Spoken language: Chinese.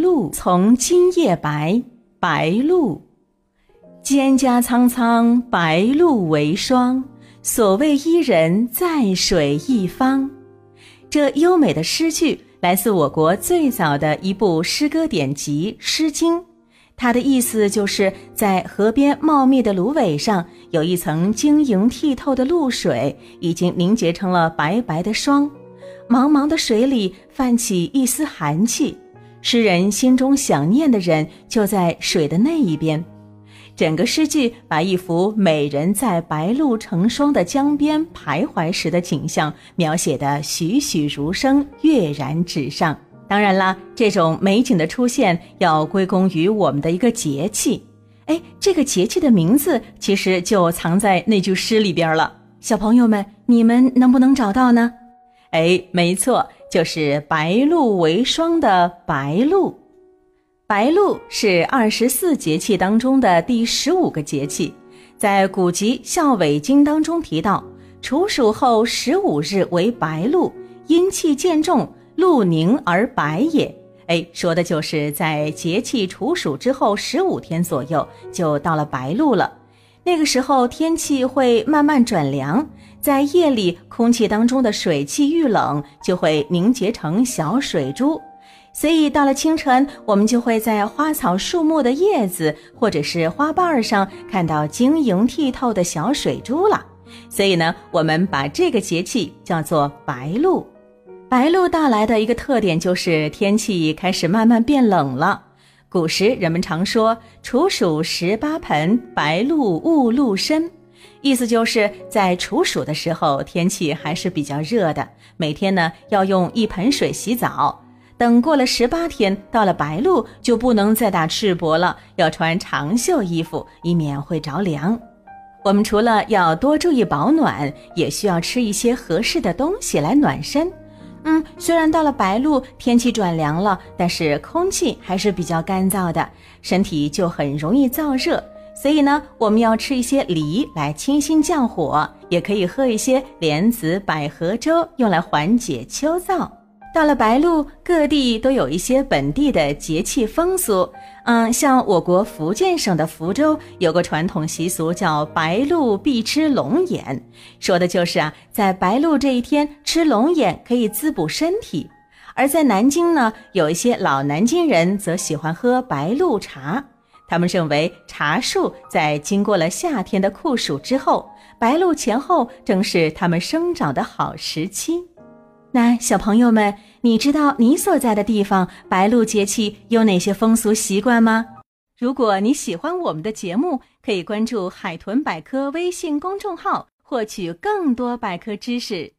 露从今夜白，白露。蒹葭苍苍，白露为霜。所谓伊人，在水一方。这优美的诗句来自我国最早的一部诗歌典籍《诗经》，它的意思就是在河边茂密的芦苇上有一层晶莹剔透的露水，已经凝结成了白白的霜。茫茫的水里泛起一丝寒气，诗人心中想念的人就在水的那一边。整个诗句把一幅美人在白露成霜的江边徘徊时的景象描写得栩栩如生、跃然纸上。当然啦，这种美景的出现要归功于我们的一个节气。哎，这个节气的名字其实就藏在那句诗里边了。小朋友们，你们能不能找到呢？哎，没错，就是白露为霜的白露。白露是二十四节气当中的第十五个节气，在古籍《孝伟经》当中提到，处暑后十五日为白露，阴气渐重，露凝而白也。哎，说的就是在节气处暑之后十五天左右，就到了白露了。那个时候天气会慢慢转凉。在夜里，空气当中的水汽遇冷，就会凝结成小水珠，所以到了清晨，我们就会在花草树木的叶子或者是花瓣上看到晶莹剔透的小水珠了。所以呢，我们把这个节气叫做白露。白露到来的一个特点就是天气开始慢慢变冷了。古时人们常说“处暑十八盆，白露勿露身”。意思就是在处暑的时候，天气还是比较热的，每天呢要用一盆水洗澡。等过了十八天，到了白露，就不能再打赤膊了，要穿长袖衣服，以免会着凉。我们除了要多注意保暖，也需要吃一些合适的东西来暖身。嗯，虽然到了白露，天气转凉了，但是空气还是比较干燥的，身体就很容易燥热。所以呢，我们要吃一些梨来清心降火，也可以喝一些莲子百合粥，用来缓解秋燥。到了白露，各地都有一些本地的节气风俗。嗯，像我国福建省的福州有个传统习俗叫“白露必吃龙眼”，说的就是啊，在白露这一天吃龙眼可以滋补身体。而在南京呢，有一些老南京人则喜欢喝白露茶。他们认为，茶树在经过了夏天的酷暑之后，白露前后正是它们生长的好时期。那小朋友们，你知道你所在的地方白露节气有哪些风俗习惯吗？如果你喜欢我们的节目，可以关注“海豚百科”微信公众号，获取更多百科知识。